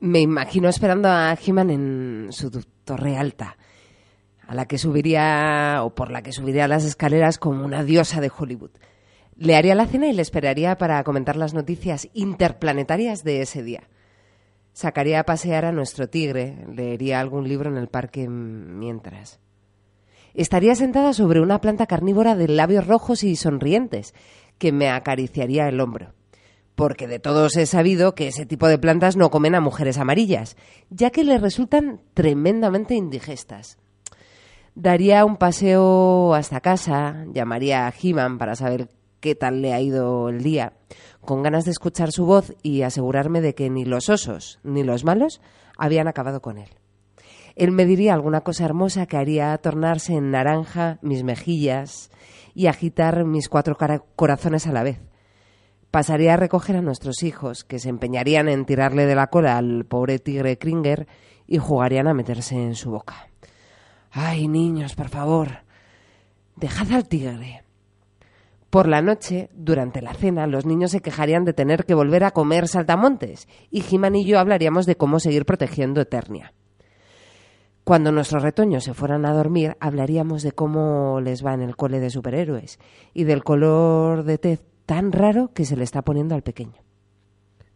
Me imagino esperando a He-Man en su torre alta, a la que subiría, o por la que subiría las escaleras como una diosa de Hollywood. Le haría la cena y le esperaría para comentar las noticias interplanetarias de ese día. Sacaría a pasear a nuestro tigre, leería algún libro en el parque mientras. Estaría sentada sobre una planta carnívora de labios rojos y sonrientes, que me acariciaría el hombro porque de todos he sabido que ese tipo de plantas no comen a mujeres amarillas, ya que les resultan tremendamente indigestas. Daría un paseo hasta casa, llamaría a He-Man para saber qué tal le ha ido el día, con ganas de escuchar su voz y asegurarme de que ni los osos ni los malos habían acabado con él. Él me diría alguna cosa hermosa que haría tornarse en naranja mis mejillas y agitar mis cuatro corazones a la vez pasaría a recoger a nuestros hijos, que se empeñarían en tirarle de la cola al pobre tigre Kringer y jugarían a meterse en su boca. Ay, niños, por favor, dejad al tigre. Por la noche, durante la cena, los niños se quejarían de tener que volver a comer saltamontes y Jiman y yo hablaríamos de cómo seguir protegiendo Eternia. Cuando nuestros retoños se fueran a dormir, hablaríamos de cómo les va en el cole de superhéroes y del color de tez tan raro que se le está poniendo al pequeño.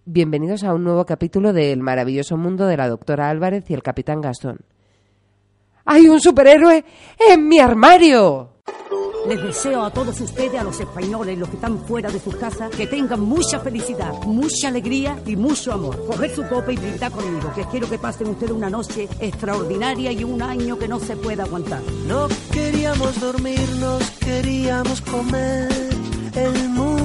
Bienvenidos a un nuevo capítulo del maravilloso mundo de la doctora Álvarez y el capitán Gastón. ¡Hay un superhéroe en mi armario! Les deseo a todos ustedes, a los españoles, los que están fuera de sus casas, que tengan mucha felicidad, mucha alegría y mucho amor. Coger su copa y brindar conmigo, que quiero que pasen ustedes una noche extraordinaria y un año que no se pueda aguantar. No queríamos dormirnos, queríamos comer el mundo.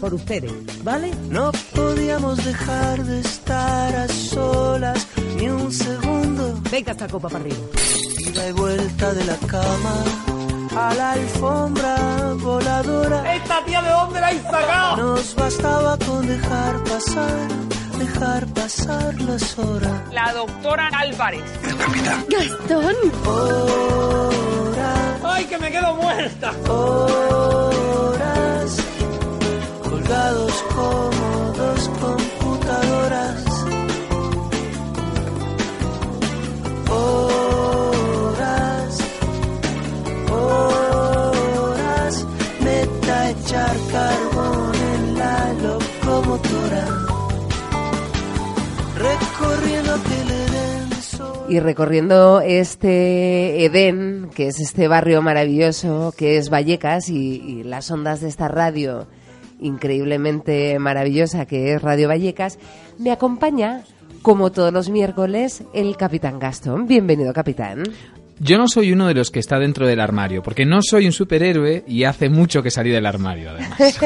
Por ustedes, ¿vale? No podíamos dejar de estar a solas ni un segundo. Venga esta copa para arriba. Ida y vuelta de la cama a la alfombra voladora. ¿Esta tía de dónde la has sacado? Nos bastaba con dejar pasar, dejar pasar las horas. La doctora Álvarez. Gastón. Horas, ¡Ay, que me quedo muerta! horas, colgados como dos computadoras. Horas, horas, meta echar carbón en la locomotora. Recorriendo sol. Y recorriendo este Edén, que es este barrio maravilloso, que es Vallecas, y, y las ondas de esta radio increíblemente maravillosa, que es Radio Vallecas, me acompaña, como todos los miércoles, el Capitán Gastón. Bienvenido, Capitán. Yo no soy uno de los que está dentro del armario, porque no soy un superhéroe y hace mucho que salí del armario, además.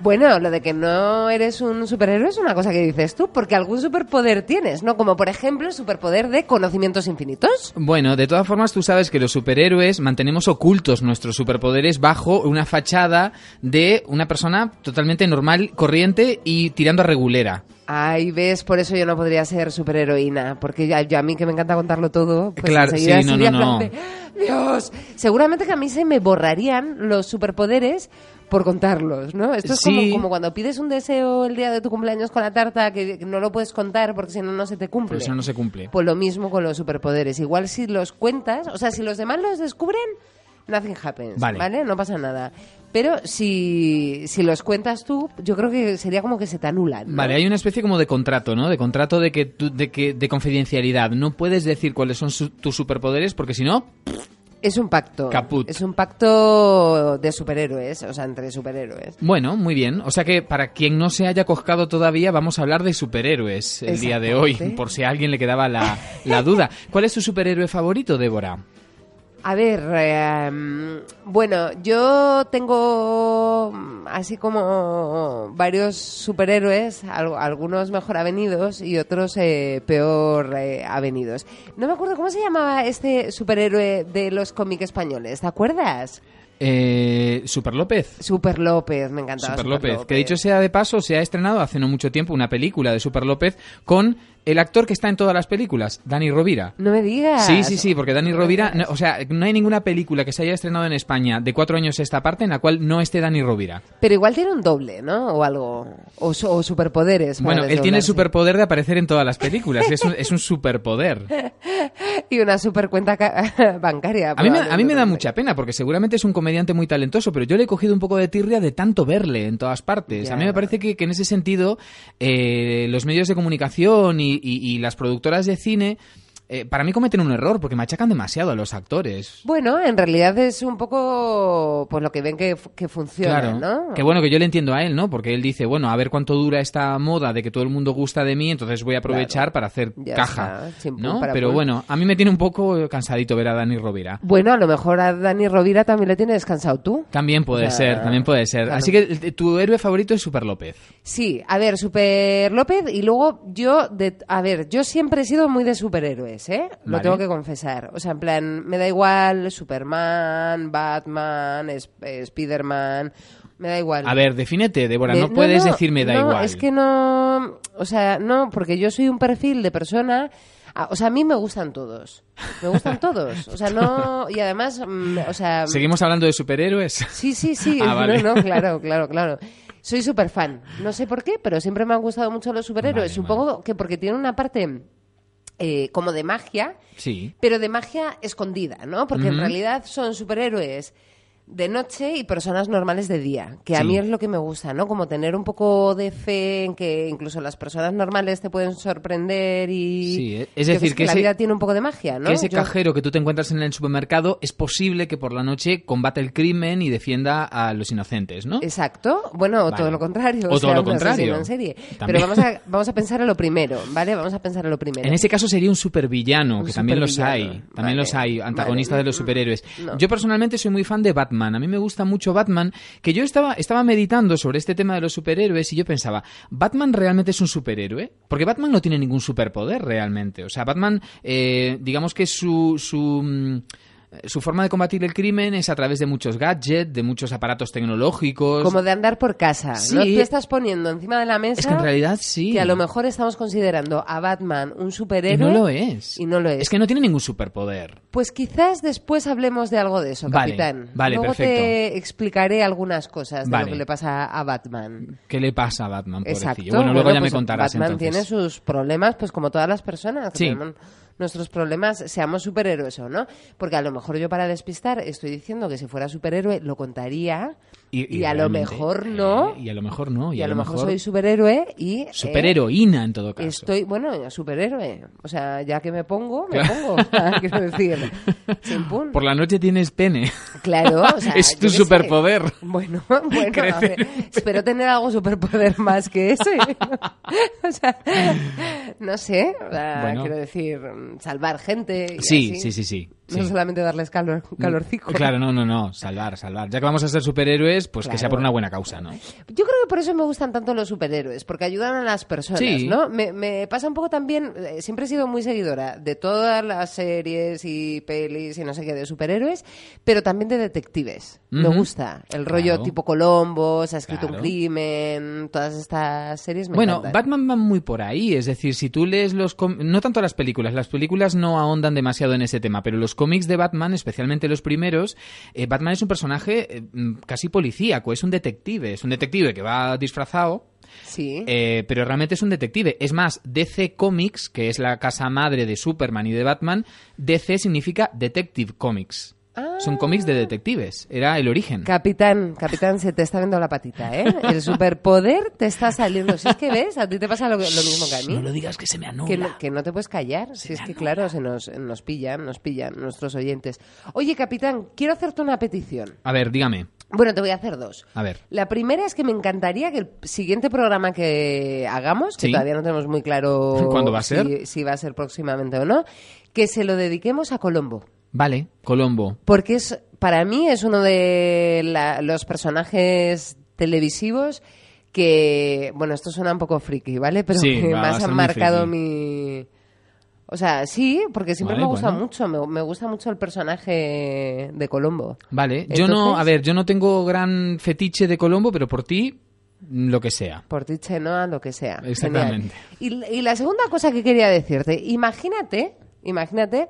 Bueno, lo de que no eres un superhéroe es una cosa que dices tú, porque algún superpoder tienes, ¿no? Como por ejemplo el superpoder de conocimientos infinitos. Bueno, de todas formas, tú sabes que los superhéroes mantenemos ocultos nuestros superpoderes bajo una fachada de una persona totalmente normal, corriente y tirando a regulera. Ay, ves, por eso yo no podría ser superheroína, porque ya, yo a mí que me encanta contarlo todo, pues Claro, sí, no, no, de, Dios, seguramente que a mí se me borrarían los superpoderes por contarlos, ¿no? Esto es como, Sí. como cuando pides un deseo el día de tu cumpleaños con la tarta que no lo puedes contar porque si no, no se te cumple. Por eso no se cumple. Pues lo mismo con los superpoderes. Igual si los cuentas, o sea, si los demás los descubren, nothing happens, ¿vale? Vale. No pasa nada. Pero si, si los cuentas tú, yo creo que sería como que se te anulan. ¿no? Vale, hay una especie como de contrato, ¿no? De contrato de que tú- de que de confidencialidad. No puedes decir cuáles son su- tus superpoderes porque si no, Es un pacto. Caput. Es un pacto de superhéroes, o sea, entre superhéroes. bueno, muy bien. O sea que para quien no se haya coscado todavía, vamos a hablar de superhéroes el día de hoy, por si a alguien le quedaba la, la duda. ¿Cuál es tu superhéroe favorito, Débora? A ver, eh, bueno, yo tengo mm, así como varios superhéroes, al- algunos mejor avenidos y otros eh, peor eh, avenidos. No me acuerdo cómo se llamaba este superhéroe de los cómics españoles, ¿te acuerdas? Eh, Super López. Super López, me encantaba. Super López. Que dicho sea de paso, se ha estrenado hace no mucho tiempo una película de Super López con el actor que está en todas las películas, Dani Rovira. No me digas. Sí, sí, sí, porque Dani No Rovira, no, o sea, no hay ninguna película que se haya estrenado en España de cuatro años esta parte en la cual no esté Dani Rovira. Pero igual tiene un doble, ¿no? O algo. O, o superpoderes. Bueno, él tiene el superpoder de aparecer en todas las películas, es un, es un superpoder. Y una super cuenta ca- bancaria. A mí, me, a mí me da mucha pena porque seguramente es un comediante muy talentoso, pero yo le he cogido un poco de tirria de tanto verle en todas partes. Ya. A mí me parece que, que en ese sentido eh, los medios de comunicación y, y- y las productoras de cine eh, para mí cometen un error porque machacan demasiado a los actores. Bueno, en realidad es un poco pues lo que ven que, que funciona, Claro, ¿no? que bueno que yo le entiendo a él, ¿no? Porque él dice, bueno, a ver cuánto dura esta moda de que todo el mundo gusta de mí, entonces voy a aprovechar Claro. para hacer Ya caja, está, ¿no? Pero pum. bueno, a mí me tiene un poco cansadito ver a Dani Rovira. Bueno, a lo mejor a Dani Rovira también le tienes descansado tú. También puede O sea, ser, también puede ser. claro. Así que el- tu héroe favorito es Super López. Sí, a ver, Super López y luego yo, de, a ver, yo siempre he sido muy de superhéroes, ¿eh? Lo Vale. tengo que confesar. O sea, en plan, me da igual Superman, Batman, Spiderman, me da igual. A ver, defínete, Débora, De- no puedes no, decirme da no, igual. es que no, o sea, no, porque yo soy un perfil de persona, o sea, a mí me gustan todos, me gustan todos, o sea, no, y además, mm, o sea, ¿Seguimos hablando de superhéroes? sí, sí, sí, Ah, vale. no, no, claro, claro, claro. Soy súper fan, no sé por qué, pero siempre me han gustado mucho los superhéroes, Vale, supongo que porque tienen una parte eh, como de magia, Sí. pero de magia escondida, ¿no? Porque en realidad son superhéroes de noche y personas normales de día, que a mí es lo que me gusta, ¿no? Como tener un poco de fe en que incluso las personas normales te pueden sorprender y... Sí, eh, es decir, sé que la ese- vida tiene un poco de magia, ¿no? Que ese Yo- cajero que tú te encuentras en el supermercado es posible que por la noche combate el crimen y defienda a los inocentes, ¿no? Exacto. Bueno, o Vale. todo lo contrario. O todo sea, lo contrario. en serie. Pero vamos a, vamos a pensar en lo primero, ¿vale? Vamos a pensar en lo primero. En ese caso sería un supervillano, Un que también los hay. También Vale, los hay, antagonistas vale. de los superhéroes. No. Yo personalmente soy muy fan de Batman. A mí me gusta mucho Batman, que yo estaba, estaba meditando sobre este tema de los superhéroes y yo pensaba, ¿Batman realmente es un superhéroe? Porque Batman no tiene ningún superpoder realmente. O sea, Batman, eh, digamos que su... su mm, su forma de combatir el crimen es a través de muchos gadgets, de muchos aparatos tecnológicos. Como de andar por casa, ¿no? Sí. Tú estás poniendo encima de la mesa Es que en realidad sí. que a lo mejor estamos considerando a Batman un Y superhéroe. no lo es. Y no lo es. Es que no tiene ningún superpoder. Pues quizás después hablemos de algo de eso, Vale, capitán. vale, Luego perfecto. te explicaré algunas cosas de Vale. lo que le pasa a Batman. ¿Qué le pasa a Batman, pobrecillo? Exacto. Bueno, luego ya me pues contarás Batman entonces. tiene sus problemas, pues como todas las personas que Sí. tenemos nuestros problemas, seamos superhéroes o no. Porque a lo mejor yo para despistar estoy diciendo que si fuera superhéroe lo contaría y, a lo mejor no. eh, y a lo mejor no. Y, y a lo mejor soy superhéroe y... eh, superheroína en todo caso. Estoy, bueno, superhéroe. O sea, ya que me pongo, me pongo. O sea, quiero decir, chimpún. Por la noche tienes pene. Claro, o sea, es tu qué sé. superpoder. Bueno, bueno, a ver, espero tener algo superpoder más que ese. o sea, no sé, o sea, Bueno. quiero decir, salvar gente. y Sí, así. sí, sí, sí. No solamente darles calor, calorcico. Claro, no, no, no. Salvar, salvar. Ya que vamos a ser superhéroes, pues que sea por una buena causa, ¿no? Yo creo que por eso me gustan tanto los superhéroes, porque ayudan a las personas, Sí. ¿no? Me, me pasa un poco también, eh, siempre he sido muy seguidora de todas las series y pelis y no sé qué de superhéroes, pero también de detectives. Me gusta el rollo tipo Colombo, se ha escrito Claro. un crimen, todas estas series me bueno, encantan. Batman va muy por ahí, es decir, si tú lees los no tanto las películas, las películas no ahondan demasiado en ese tema, pero los cómics de Batman, especialmente los primeros, eh, Batman es un personaje eh, mm, casi policíaco, es un detective, es un detective que va disfrazado, Sí. eh, pero realmente es un detective. Es más, DC Comics, que es la casa madre de Superman y de Batman, DC significa Detective Comics. Ah. Son cómics de detectives, era el origen. Capitán, capitán, se te está viendo la patita, ¿eh? El superpoder te está saliendo. Si es que ves, a ti te pasa lo, lo mismo que a mí. No lo digas que se me anula. Que no, que no te puedes callar. Si es que, claro, se nos, nos pillan, nos pillan nuestros oyentes. Oye, capitán, quiero hacerte una petición. A ver, dígame. Bueno, te voy a hacer dos. A ver. La primera es que me encantaría que el siguiente programa que hagamos, que Sí. todavía no tenemos muy claro ¿Cuándo va a si- ser? Si, va a ser próximamente o no, que se lo dediquemos a Colombo. Vale, Colombo. Porque es, para mí es uno de la- los personajes televisivos que, bueno, esto suena un poco friki, ¿vale? Pero Sí, que va- más han marcado mi... O sea, sí, porque siempre Vale, me gusta bueno. mucho, me, me gusta mucho el personaje de Colombo. Vale, yo no, a ver, yo no tengo gran fetiche de Colombo, pero por ti, lo que sea. Por ti, Chenoa, lo que sea. Exactamente. Y, y la segunda cosa que quería decirte, imagínate, imagínate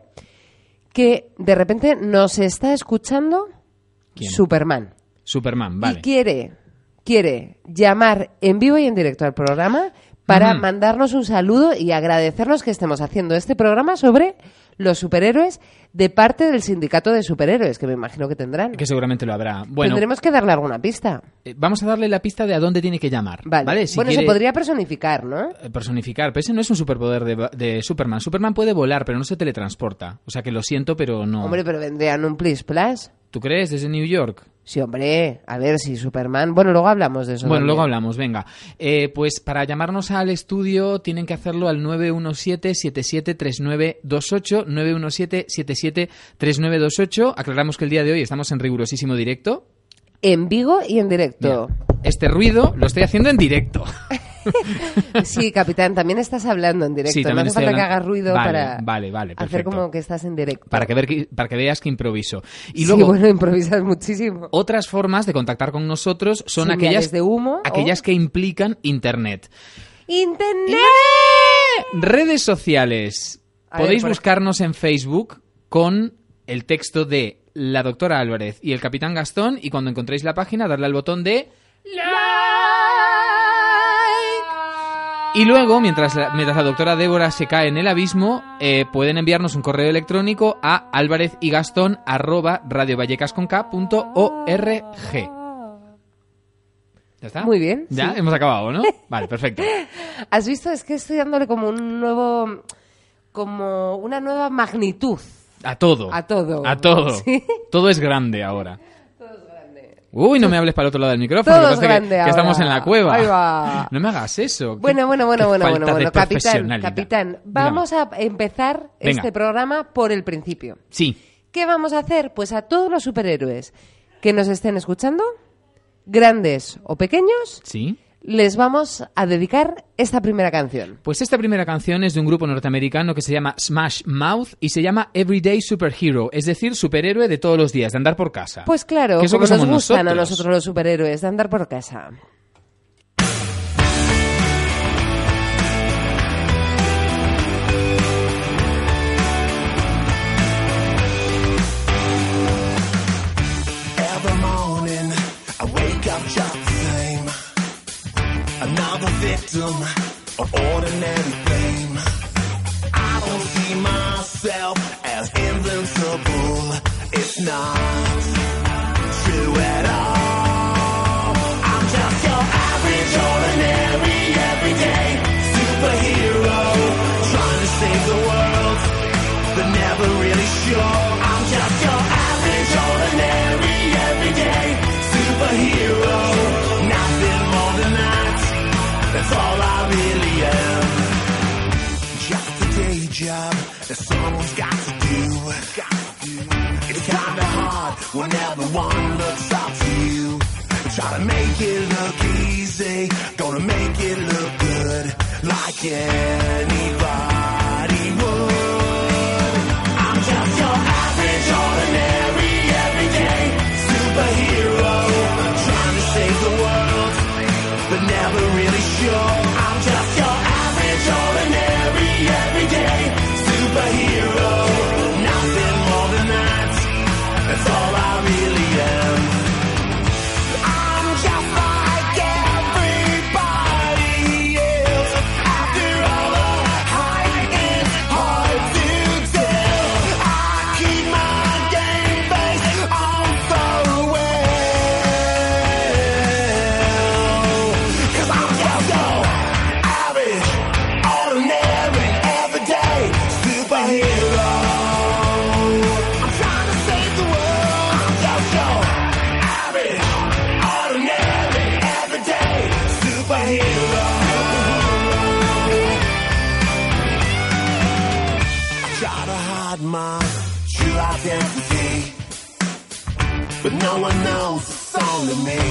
que de repente nos está escuchando ¿Quién? Superman. Superman, vale. Y quiere, quiere llamar en vivo y en directo al programa para mandarnos un saludo y agradecernos que estemos haciendo este programa sobre los superhéroes de parte del sindicato de superhéroes, que me imagino que tendrán. Que seguramente lo habrá. Bueno, Tendremos que darle alguna pista. eh, vamos a darle la pista de a dónde tiene que llamar. Vale. Si bueno, quiere, se podría personificar, ¿no? eh, personificar, pero ese no es un superpoder de, de Superman. Superman puede volar, pero no se teletransporta. O sea que lo siento, pero no. Hombre, pero vendrían un plis plas. ¿Tú crees? Desde New York. Sí, hombre, a ver si Superman. Bueno, luego hablamos de eso. Bueno, también. luego hablamos, venga. Eh, pues para llamarnos al estudio tienen que hacerlo al 917-773928, 917-773928. Aclaramos que el día de hoy estamos en rigurosísimo directo. En Vigo y en directo. Este ruido lo estoy haciendo en directo. Sí, capitán, también estás hablando en directo. Sí, no hace falta que hagas ruido Vale, para vale, vale, hacer como que estás en directo. Para que, ver que- para que veas que improviso. Y Sí, bueno, improvisas muchísimo. otras formas de contactar con nosotros son aquellas, de humo aquellas o- que implican Internet. ¡Internet! Redes sociales. A Podéis buscarnos en Facebook con el texto de la doctora Álvarez y el capitán Gastón y cuando encontréis la página darle al botón de y luego, mientras la, mientras la doctora Débora se cae en el abismo, eh, pueden enviarnos un correo electrónico a álvarez y gastón arroba. ¿Ya está? Muy bien, Ya, sí. hemos acabado, ¿no? Vale, perfecto. ¿Has visto? Es que estoy dándole como un nuevo... como una nueva magnitud. A todo. A todo. A todo. Sí. Todo es grande ahora. Uy, no me hables para el otro lado del micrófono. Todo que estamos en la cueva. Ahí va. No me hagas eso. Bueno, bueno, bueno, bueno, bueno. Capitán, capitán, Dígame. vamos a empezar Venga. este programa por el principio. Sí. ¿Qué vamos a hacer? Pues a todos los superhéroes que nos estén escuchando, grandes o pequeños, Sí. Les vamos a dedicar esta primera canción. Pues esta primera canción es de un grupo norteamericano que se llama Smash Mouth y se llama Everyday Superhero, es decir, superhéroe de todos los días, de andar por casa. Pues claro, Que como que nos gustan a nosotros los superhéroes, de andar por casa. Victim of ordinary fame. I don't see myself as invincible. It's not true at all. I'm just your average, ordinary, everyday superhero. Trying to save the world, but never really sure. Someone's got to do. It's kinda hard when everyone looks up to you. Try to make it look easy, gonna make it look good, like anybody no one knows it's only me.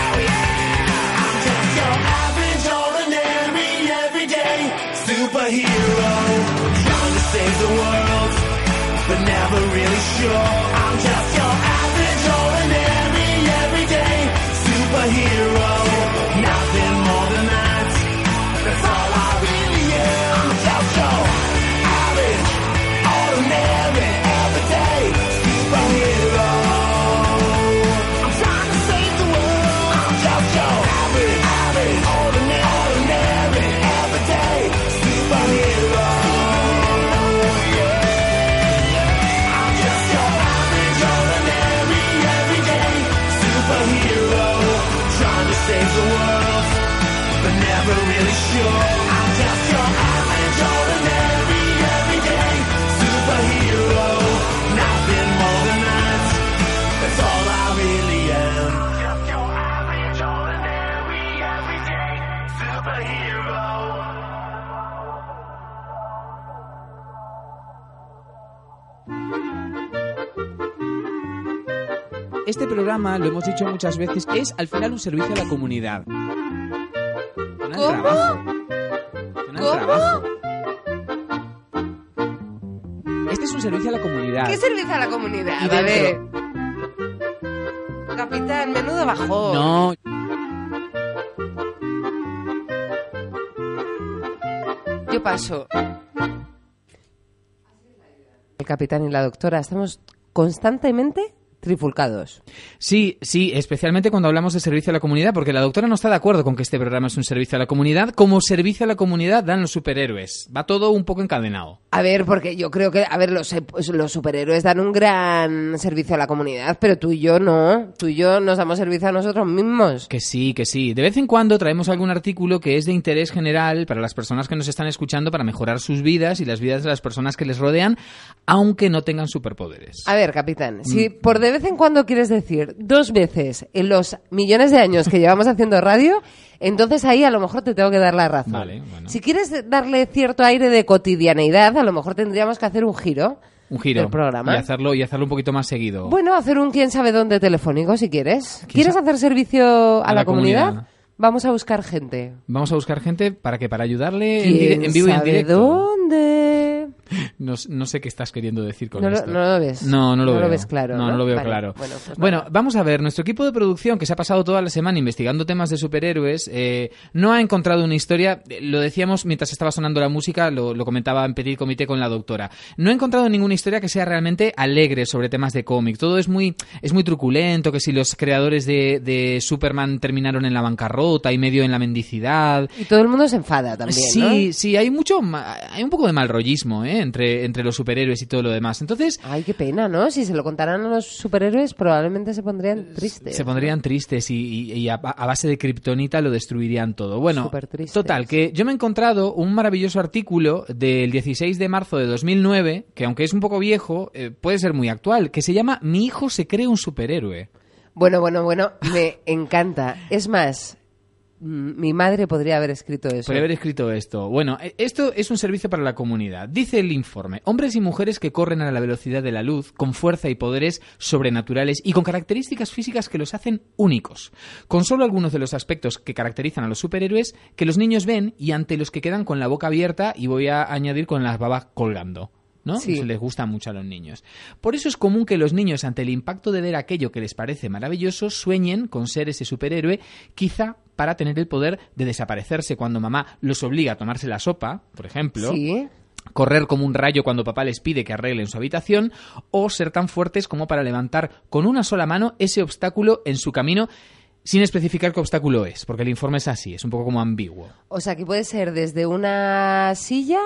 Oh yeah, I'm just your average, ordinary, everyday superhero, trying to save the world, but never really sure. I'm just Este programa, lo hemos dicho muchas veces, es al final un servicio a la comunidad. Trabajo. Trabajo. Este es un servicio a la comunidad. ¿Qué servicio a la comunidad? Y dentro- Capitán, menudo bajón. No, Yo paso. El capitán y la doctora estamos constantemente trifulcados. Sí, sí, especialmente cuando hablamos de servicio a la comunidad, porque la doctora no está de acuerdo con que este programa es un servicio a la comunidad. Como servicio a la comunidad dan los superhéroes. Va todo un poco encadenado. A ver, porque yo creo que, a ver, los, los superhéroes dan un gran servicio a la comunidad, pero tú y yo no. Tú y yo nos damos servicio a nosotros mismos. Que sí, que sí. De vez en cuando traemos algún artículo que es de interés general para las personas que nos están escuchando para mejorar sus vidas y las vidas de las personas que les rodean, aunque no tengan superpoderes. A ver, capitán, Mm. si por de vez en cuando quieres decir dos veces en los millones de años que llevamos haciendo radio, entonces ahí a lo mejor te tengo que dar la razón. Vale, bueno. Si quieres darle cierto aire de cotidianeidad, a lo mejor tendríamos que hacer un giro. Un giro. del programa. Y hacerlo, y hacerlo un poquito más seguido. Bueno, hacer un quién sabe dónde telefónico si quieres. ¿Quién ¿Quieres hacer servicio a, A la, la comunidad? comunidad. Vamos a buscar gente. Vamos a buscar gente para que para ayudarle en, ¿Quién dire- en vivo y en directo. dónde? No, no sé qué estás queriendo decir con No lo- esto. no lo ves. No, no lo No lo veo. ves claro, No, ¿no? lo veo Vale, claro. bueno, pues Bueno, vamos a ver. Nuestro equipo de producción, que se ha pasado toda la semana investigando temas de superhéroes, eh, no ha encontrado una historia. eh, Lo decíamos mientras estaba sonando la música, lo, lo comentaba en Petit Comité con la doctora. No ha encontrado ninguna historia que sea realmente alegre sobre temas de cómic. Todo es muy, es muy truculento, que si los creadores de, de Superman terminaron en la bancarrota y medio en la mendicidad. Y todo el mundo se enfada también, Sí, sí, hay mucho, hay un poco de mal rollismo ¿eh? Entre, entre los superhéroes y todo lo demás. Entonces, Ay, qué pena, ¿no? Si se lo contaran a los superhéroes, probablemente se pondrían tristes. se pondrían tristes y, y- y a, a base de kriptonita lo destruirían todo. Bueno, total, que yo me he encontrado un maravilloso artículo del 16 de marzo de 2009, que aunque es un poco viejo, eh, puede ser muy actual, que se llama Mi hijo se cree un superhéroe. Bueno, bueno, bueno, me encanta. Es más, mi madre podría haber escrito eso. Podría haber escrito esto. Bueno, eh, esto es un servicio para la comunidad. Dice el informe, hombres y mujeres que corren a la velocidad de la luz, con fuerza y poderes sobrenaturales y con características físicas que los hacen únicos. Con solo algunos de los aspectos que caracterizan a los superhéroes que los niños ven y ante los que quedan con la boca abierta y voy a añadir con las babas colgando. ¿No? Sí. Les gusta mucho a los niños. Por eso es común que los niños, ante el impacto de ver aquello que les parece maravilloso, sueñen con ser ese superhéroe, quizá para tener el poder de desaparecerse cuando mamá los obliga a tomarse la sopa, por ejemplo, Sí. correr como un rayo cuando papá les pide que arreglen su habitación, o ser tan fuertes como para levantar con una sola mano ese obstáculo en su camino sin especificar qué obstáculo es, porque el informe es así, es un poco como ambiguo. O sea, que puede ser desde una silla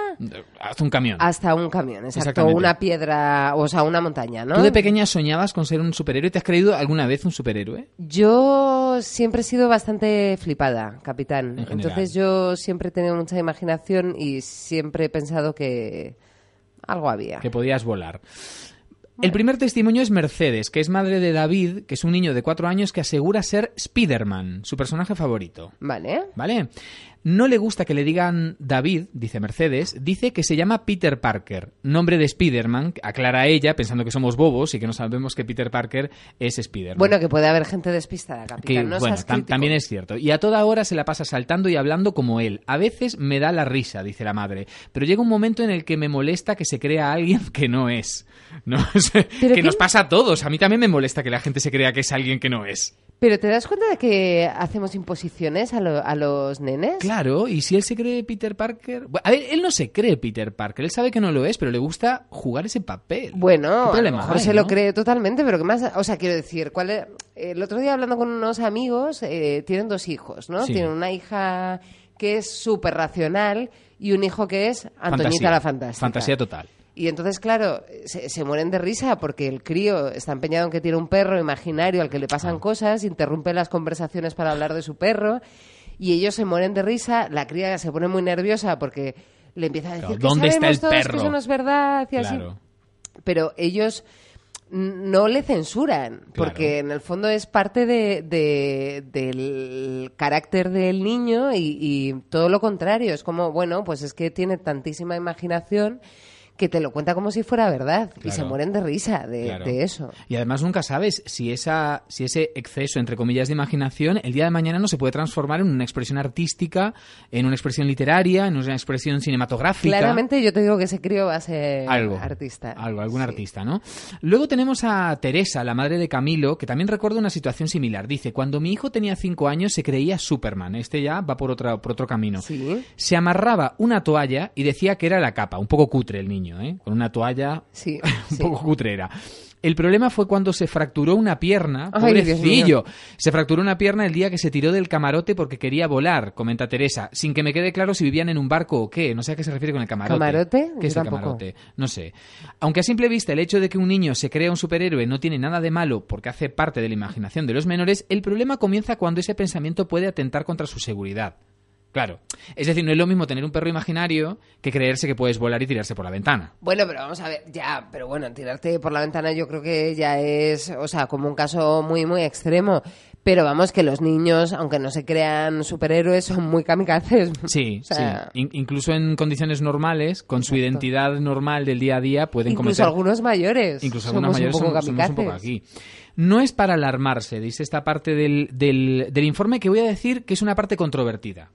Haz un camión. hasta un camión, exacto. Una piedra, o sea, una montaña, ¿no? ¿Tú de pequeña soñabas con ser un superhéroe? ¿Te has creído alguna vez un superhéroe? Yo siempre he sido bastante flipada, capitán. En. Entonces yo siempre he tenido mucha imaginación y siempre he pensado que algo había. que podías volar. El primer testimonio es Mercedes, que es madre de David, que es un niño de cuatro años que asegura ser Spider-Man, su personaje favorito. Vale. ¿Vale? No le gusta que le digan David, dice Mercedes, dice que se llama Peter Parker, nombre de Spider-Man, aclara ella, pensando que somos bobos y que no sabemos que Peter Parker es Spider-Man. Bueno, que puede haber gente despistada, Que, capitán. no bueno, tam- también es cierto. Y a toda hora se la pasa saltando y hablando como él. A veces me da la risa, dice la madre. Pero llega un momento en el que me molesta que se crea alguien que no es. ¿No? O sea, ¿Pero que nos pasa a todos. A mí también me molesta que la gente se crea que es alguien que no es. Pero ¿te das cuenta de que hacemos imposiciones a, lo- a los nenes? Claro, y si él se cree Peter Parker... Bueno, A ver, él no se cree Peter Parker. Él sabe que no lo es, pero le gusta jugar ese papel. Bueno, ¿Qué a lo problema mejor hay, se lo cree totalmente, pero ¿qué más? O sea, quiero decir, ¿cuál es? el otro día hablando con unos amigos, eh, tienen dos hijos, ¿no? Sí. Tienen una hija que es súper racional y un hijo que es Antoñita Fantasía. la Fantástica. Fantasía total. Y entonces, claro, se, se mueren de risa porque el crío está empeñado en que tiene un perro imaginario al que le pasan cosas, interrumpe las conversaciones para hablar de su perro y ellos se mueren de risa, la cría se pone muy nerviosa porque le empieza a decir Claro, que ¿dónde está sabemos el todos que perro? eso no es verdad y así Claro. pero ellos no le censuran, porque en el fondo es parte de, de- del carácter del niño y, y todo lo contrario. Es como, bueno, pues es que tiene tantísima imaginación que te lo cuenta como si fuera verdad y se mueren de risa de, Claro. de eso. Y además nunca sabes si, esa, si ese exceso, entre comillas, de imaginación, el día de mañana no se puede transformar en una expresión artística, en una expresión literaria, en una expresión cinematográfica. Claramente yo te digo que ese crío va a ser algo, artista. Algo, algún Sí. artista, ¿no? Luego tenemos a Teresa, la madre de Camilo, que también recuerda una situación similar. Dice, cuando mi hijo tenía cinco años se creía Superman. Este ya va por, otra, por otro camino. Sí. Se amarraba una toalla y decía que era la capa. Un poco cutre el niño, ¿eh? Con una toalla Sí, un sí. poco cutrera. El problema fue cuando se fracturó una pierna. Ay, Pobrecillo. Se fracturó una pierna el día que se tiró del camarote porque quería volar, comenta Teresa, sin que me quede claro si vivían en un barco o qué. No sé a qué se refiere con el camarote. ¿Camarote? ¿Qué Yo es el tampoco. camarote? No sé. Aunque a simple vista el hecho de que un niño se crea un superhéroe no tiene nada de malo porque hace parte de la imaginación de los menores, el problema comienza cuando ese pensamiento puede atentar contra su seguridad. Claro. Es decir, no es lo mismo tener un perro imaginario que creerse que puedes volar y tirarse por la ventana. Bueno, pero vamos a ver, ya, pero bueno, tirarte por la ventana yo creo que ya es, o sea, como un caso muy, muy extremo. Pero vamos, que los niños, aunque no se crean superhéroes, son muy kamikazes. Sí, O sea, sí. In- incluso en condiciones normales, con su identidad normal del día a día, pueden Incluso cometer... algunos mayores. Incluso somos algunos mayores un poco somos, somos un poco aquí. No es para alarmarse, dice esta parte del, del, del informe que voy a decir que es una parte controvertida.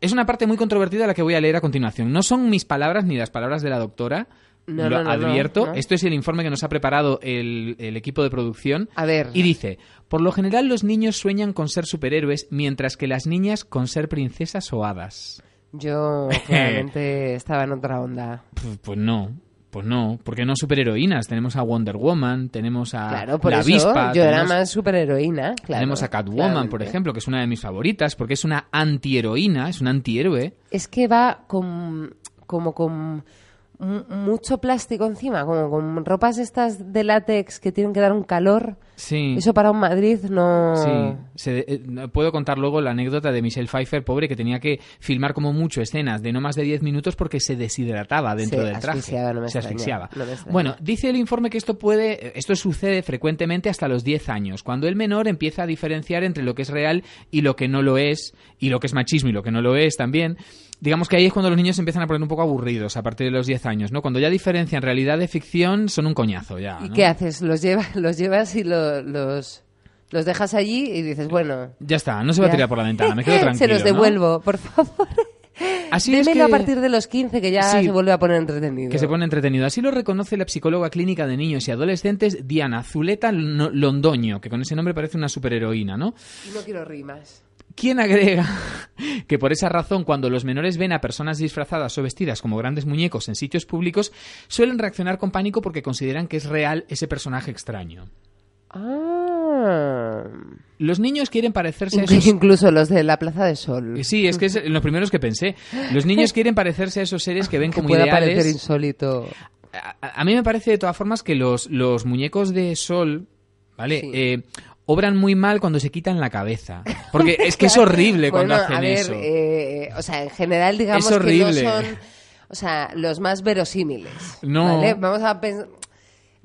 Es una parte muy controvertida la que voy a leer a continuación. No son mis palabras ni las palabras de la doctora. No, lo no, no, advierto. Esto es el informe que nos ha preparado el, el equipo de producción. A ver. Y dice, por lo general los niños sueñan con ser superhéroes, mientras que las niñas con ser princesas o hadas. Yo claramente estaba en otra onda. Pues, pues no, pues no, porque no superheroínas. Tenemos a Wonder Woman, tenemos a Claro, por la eso avispa, yo era más superheroína. Claro, tenemos a Catwoman, por ejemplo, que es una de mis favoritas, porque es una antiheroína, es un antihéroe. Es que va con, como con mucho plástico encima, como con ropas estas de látex que tienen que dar un calor. Sí. Eso para un Madrid no... Sí, se- eh, puedo contar luego la anécdota de Michelle Pfeiffer, pobre, que tenía que filmar como mucho escenas de no más de 10 minutos porque se deshidrataba dentro del traje. asfixiaba, no me se asfixiaba. no me bueno, dice el informe que esto puede, esto sucede frecuentemente hasta los 10 años, cuando el menor empieza a diferenciar entre lo que es real y lo que no lo es, y lo que es machismo y lo que no lo es también. Digamos que ahí es cuando los niños se empiezan a poner un poco aburridos a partir de los 10 años, ¿no? Cuando ya diferencian realidad de ficción, son un coñazo ya. ¿Y qué haces? ¿Los, llevas los llevas y lo- los, los dejas allí y dices, bueno... Ya está, no se va a tirar por la ventana, me quedo tranquilo. Se los ¿no? devuelvo, por favor. Así es Démelo que- a partir de los 15, que ya Sí. se vuelve a poner entretenido. Que se pone entretenido. Así lo reconoce la psicóloga clínica de niños y adolescentes Diana Zuleta Londoño, que con ese nombre parece una superheroína, ¿no? Y no quiero rimas. Quien agrega que por esa razón cuando los menores ven a personas disfrazadas o vestidas como grandes muñecos en sitios públicos, suelen reaccionar con pánico porque consideran que es real ese personaje extraño. Ah. Los niños quieren parecerse a esos... Incluso los de la Plaza de Sol. Sí, es que es los primeros que pensé. Los niños quieren parecerse a esos seres que ven Que como pueda ideales. parecer insólito. a, a mí me parece de todas formas que los, los muñecos de sol, ¿vale? Sí. Eh, obran muy mal cuando se quitan la cabeza. Porque es que es horrible cuando Bueno, hacen a ver, eso. eh, o sea, en general digamos Es horrible. que no son, o sea, los más verosímiles. No. ¿vale? Vamos a pensar...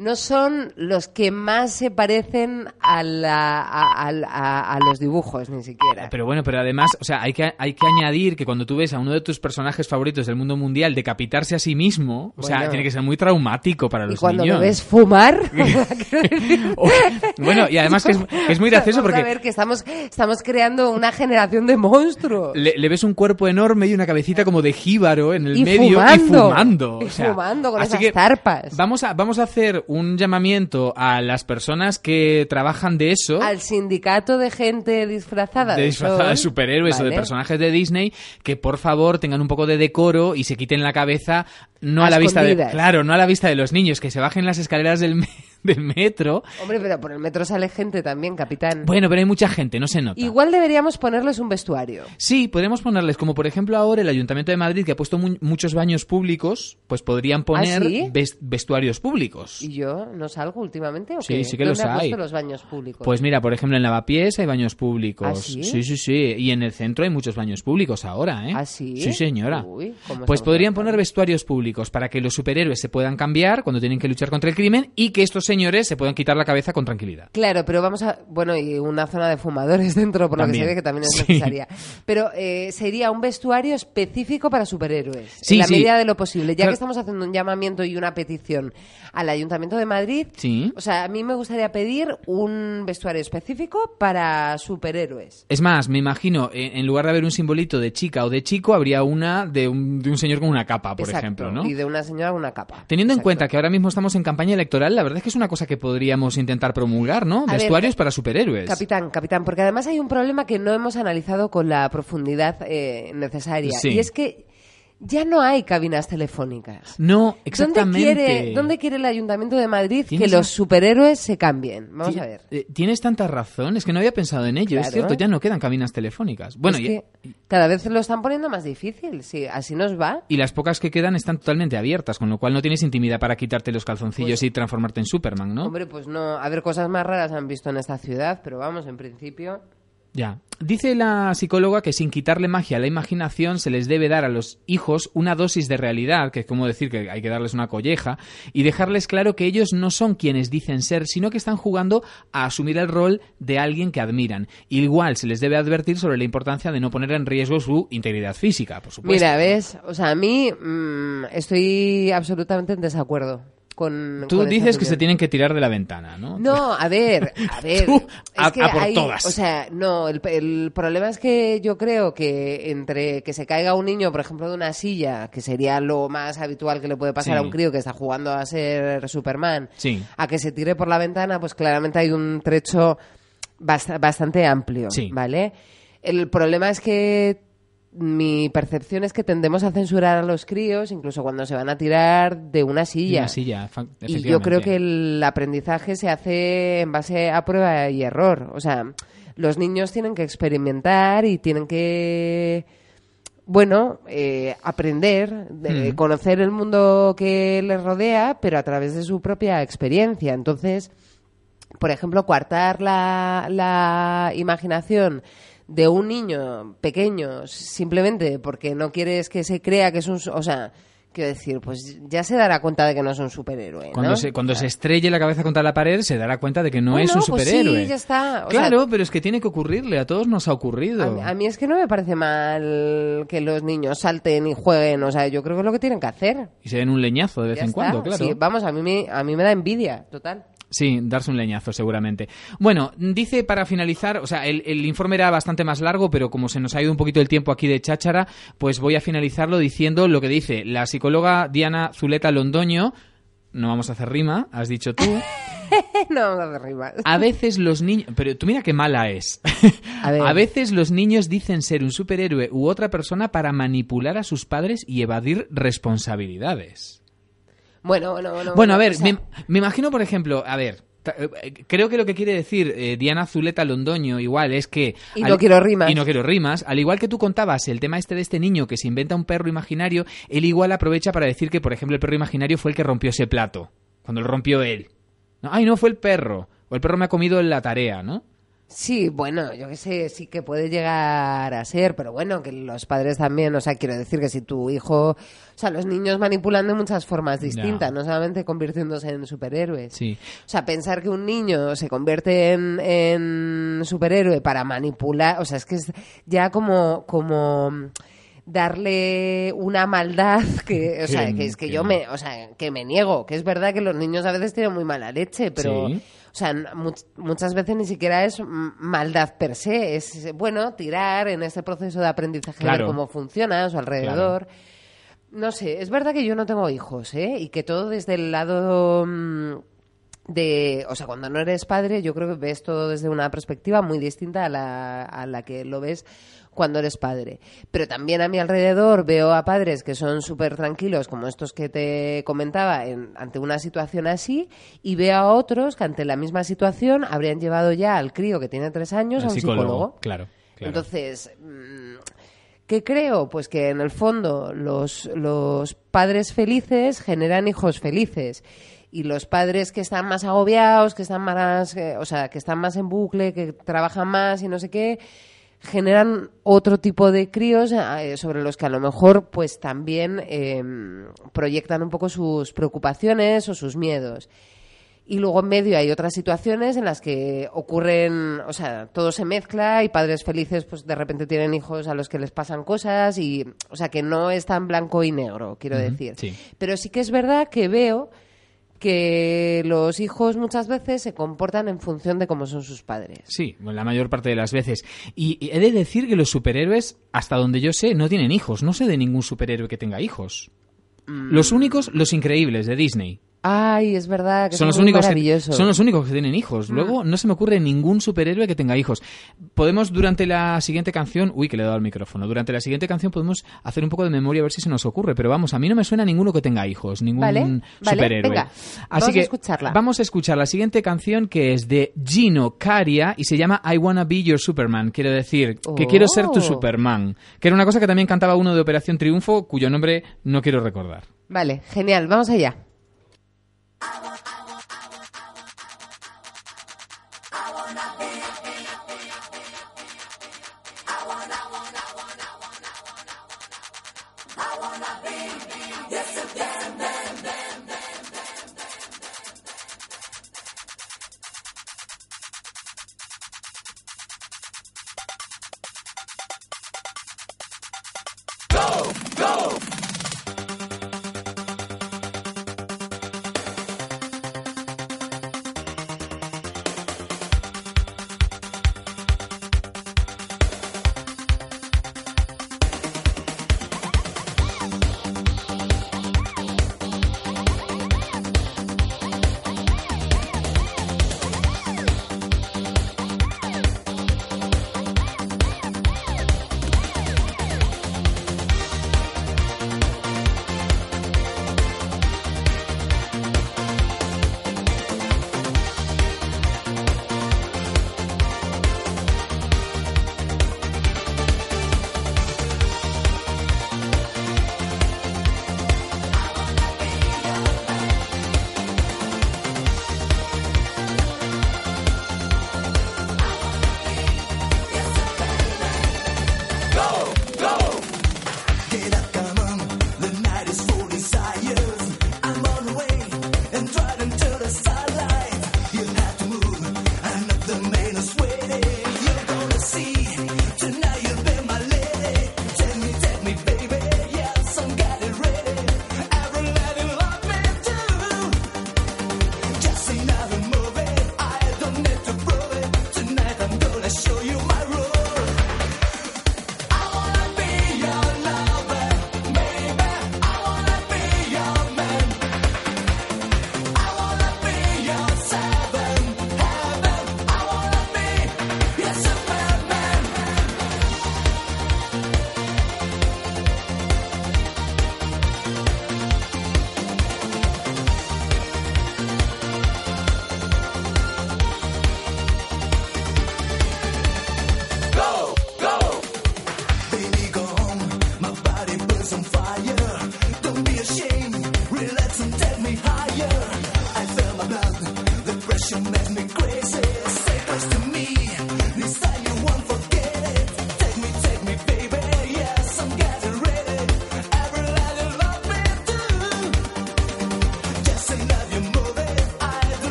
no son los que más se parecen a, la- a- a- a- a los dibujos, ni siquiera. Pero bueno, pero además, o sea, hay que, hay que añadir que cuando tú ves a uno de tus personajes favoritos del mundo mundial decapitarse a sí mismo, o sea, tiene que ser muy traumático para y los cuando niños. me ves fumar, bueno, y además que es, que es muy gracioso vamos a porque ver que estamos, estamos creando una generación de monstruos. le, le ves un cuerpo enorme y una cabecita como de jíbaro en el Y medio fumando. y fumando. Y o sea, fumando con así esas que zarpas. Vamos a, vamos a hacer un llamamiento a las personas que trabajan de eso. Al sindicato de gente disfrazada. de disfrazada de superhéroes o de personajes de Disney que por favor tengan un poco de decoro y se quiten la cabeza no a, A la vista de claro no a la vista de los niños que se bajen las escaleras del, del metro Hombre, pero por el metro sale gente también, capitán. bueno pero hay mucha gente no se nota Igual deberíamos ponerles un vestuario. Sí, podemos ponerles, como por ejemplo ahora el Ayuntamiento de Madrid, que ha puesto mu- muchos baños públicos, pues podrían poner ¿Ah, sí? ves- vestuarios públicos. ¿Y yo no salgo últimamente o Sí, qué? sí que ¿Dónde los ha hay. los baños públicos? Pues mira, por ejemplo, en Lavapiés hay baños públicos. ¿Ah, sí? sí, sí, sí. Y en el centro hay muchos baños públicos ahora, ¿eh? ¿Ah, sí? Sí, señora. Uy, ¿cómo pues podrían poner vestuarios públicos para que los superhéroes se puedan cambiar cuando tienen que luchar contra el crimen y que estos señores se puedan quitar la cabeza con tranquilidad. Claro, pero vamos a... Bueno, y una zona de fumadores dentro, por lo También. que se ve que también es Sí. necesaria. Pero eh, sería un vestuario específico para superhéroes. Sí, en la sí. medida de lo posible. Ya Claro. que estamos haciendo un llamamiento y una petición al Ayuntamiento de Madrid, Sí. o sea, a mí me gustaría pedir un vestuario específico para superhéroes. Es más, me imagino, en, en lugar de haber un simbolito de chica o de chico, habría una de un, de un señor con una capa, por Exacto. ejemplo, ¿no? Y de una señora una capa. Teniendo en Exacto. cuenta que ahora mismo estamos en campaña electoral, la verdad es que es una cosa que podríamos intentar promulgar, ¿no? A ver, Vestuarios para superhéroes. Capitán, capitán, porque además hay un problema que no hemos analizado con la profundidad eh, necesaria. Sí. Y es que ya no hay cabinas telefónicas. No, exactamente. ¿Dónde quiere, ¿Dónde quiere el Ayuntamiento de Madrid que los superhéroes se cambien? Vamos a ver. eh, Tienes tanta razón, es que no había pensado en ello, es cierto, ya no quedan cabinas telefónicas. Bueno, Es cada vez lo están poniendo más difícil. Sí, así nos va. y las pocas que quedan están totalmente abiertas, con lo cual no tienes intimidad para quitarte los calzoncillos y transformarte en Superman, ¿no? Pues Hombre, pues no. A ver, cosas más raras han visto en esta ciudad, pero vamos, en principio. Ya. Dice la psicóloga que sin quitarle magia a la imaginación se les debe dar a los hijos una dosis de realidad, que es como decir que hay que darles una colleja, y dejarles claro que ellos no son quienes dicen ser, sino que están jugando a asumir el rol de alguien que admiran. Igual se les debe advertir sobre la importancia de no poner en riesgo su integridad física, por supuesto. Mira, ¿ves? O sea, a mí mm, estoy absolutamente en desacuerdo con. Tú con dices que se tienen que tirar de la ventana, ¿no? No, a ver, a ver. Tú, es a- que a por hay- todas. O sea, no, el, el problema es que yo creo que entre que se caiga un niño, por ejemplo, de una silla, que sería lo más habitual que le puede pasar Sí. a un crío que está jugando a ser Superman, Sí. a que se tire por la ventana, pues claramente hay un trecho bast- bastante amplio, Sí. ¿vale? El problema es que mi percepción es que tendemos a censurar a los críos, incluso cuando se van a tirar de una silla. una silla, Y yo creo que el aprendizaje se hace en base a prueba y error. O sea, los niños tienen que experimentar y tienen que, bueno, eh, aprender, de- Mm. conocer el mundo que les rodea, pero a través de su propia experiencia. Entonces, por ejemplo, coartar la, la imaginación de un niño pequeño simplemente porque no quieres que se crea que es un... O sea, quiero decir, pues ya se dará cuenta de que no es un superhéroe, Cuando, ¿no? se, cuando se estrelle la cabeza contra la pared, se dará cuenta de que no Bueno, es un pues superhéroe. sí, ya está. O claro, sea, pero es que tiene que ocurrirle, a todos nos ha ocurrido. a, mí- a mí es que no me parece mal que los niños salten y jueguen. O sea, yo creo que es lo que tienen que hacer. Y se den un leñazo de vez Ya en está. cuando, claro. Sí, vamos, a mí, me, a mí me da envidia, total. Sí, darse un leñazo, seguramente. Bueno, dice para finalizar, o sea, el, el informe era bastante más largo, pero como se nos ha ido un poquito el tiempo aquí de cháchara, pues voy a finalizarlo diciendo lo que dice la psicóloga Diana Zuleta Londoño. No vamos a hacer rima, has dicho tú. no vamos a hacer rimas. A veces los niños. Pero tú mira qué mala es. A ver. veces los niños dicen ser un superhéroe u otra persona para manipular a sus padres y evadir responsabilidades. Bueno, bueno, bueno. Bueno, a ver, me, me imagino, por ejemplo, a ver. eh, Creo que lo que quiere decir eh, Diana Zuleta Londoño igual es que... Y no quiero rimas. Y no quiero rimas. Al igual que tú contabas el tema este de este niño que se inventa un perro imaginario, él igual aprovecha para decir que, por ejemplo, el perro imaginario fue el que rompió ese plato. Cuando lo rompió él. No, Ay, no, fue el perro. O el perro me ha comido en la tarea, ¿no? Sí, bueno, yo qué sé, sí que puede llegar a ser, pero bueno, que los padres también, o sea, quiero decir que si tu hijo, o sea, los niños manipulan de muchas formas distintas, no solamente convirtiéndose en superhéroes. Sí. O sea, pensar que un niño se convierte en, en superhéroe para manipular, o sea, es que es ya como, como darle una maldad que, o sea, Que- es que, yo me, o sea, que me niego, que es verdad que los niños a veces tienen muy mala leche, pero, Sí. O sea, much- muchas veces ni siquiera es maldad per se, es, bueno, tirar en este proceso de aprendizaje, Claro. ver cómo funciona a su alrededor. No sé, es verdad que yo no tengo hijos, ¿eh? Y que todo desde el lado mm, de, o sea, cuando no eres padre, yo creo que ves todo desde una perspectiva muy distinta a la, a la que lo ves cuando eres padre. Pero también a mi alrededor veo a padres que son súper tranquilos, como estos que te comentaba, en- ante una situación así, y veo a otros que ante la misma situación habrían llevado ya al crío que tiene tres años El a un psicólogo. Claro, claro. Entonces, mm, ¿qué creo? Pues que en el fondo los, los padres felices generan hijos felices. Y los padres que están más agobiados, que están más, eh, o sea, que están más en bucle, que trabajan más y no sé qué, generan otro tipo de críos eh, sobre los que a lo mejor pues también eh, proyectan un poco sus preocupaciones o sus miedos. Y luego en medio hay otras situaciones en las que ocurren, o sea, todo se mezcla y padres felices pues de repente tienen hijos a los que les pasan cosas y, o sea, que no es tan blanco y negro, quiero decir. sí. Pero sí que es verdad que veo que los hijos muchas veces se comportan en función de cómo son sus padres. Sí, la mayor parte de las veces. Y, y he de decir que los superhéroes, hasta donde yo sé, no tienen hijos. No sé de ningún superhéroe que tenga hijos. Mm. Los únicos, los increíbles de Disney. Ay, es verdad que Son los, únicos que, maravillosos. son los únicos que tienen hijos. Mm. Luego no se me ocurre ningún superhéroe que tenga hijos. Podemos durante la siguiente canción, uy, que le he dado al micrófono. Durante la siguiente canción podemos hacer un poco de memoria a ver si se nos ocurre. Pero vamos, a mí no me suena ninguno que tenga hijos, ningún Vale, vale, superhéroe. venga, Así vamos a que escucharla. vamos a escuchar la siguiente canción que es de Gino Caria y se llama I Wanna Be Your Superman. Quiero decir que Oh. quiero ser tu Superman. Que era una cosa que también cantaba uno de Operación Triunfo, cuyo nombre no quiero recordar. Vale, genial, vamos allá. I want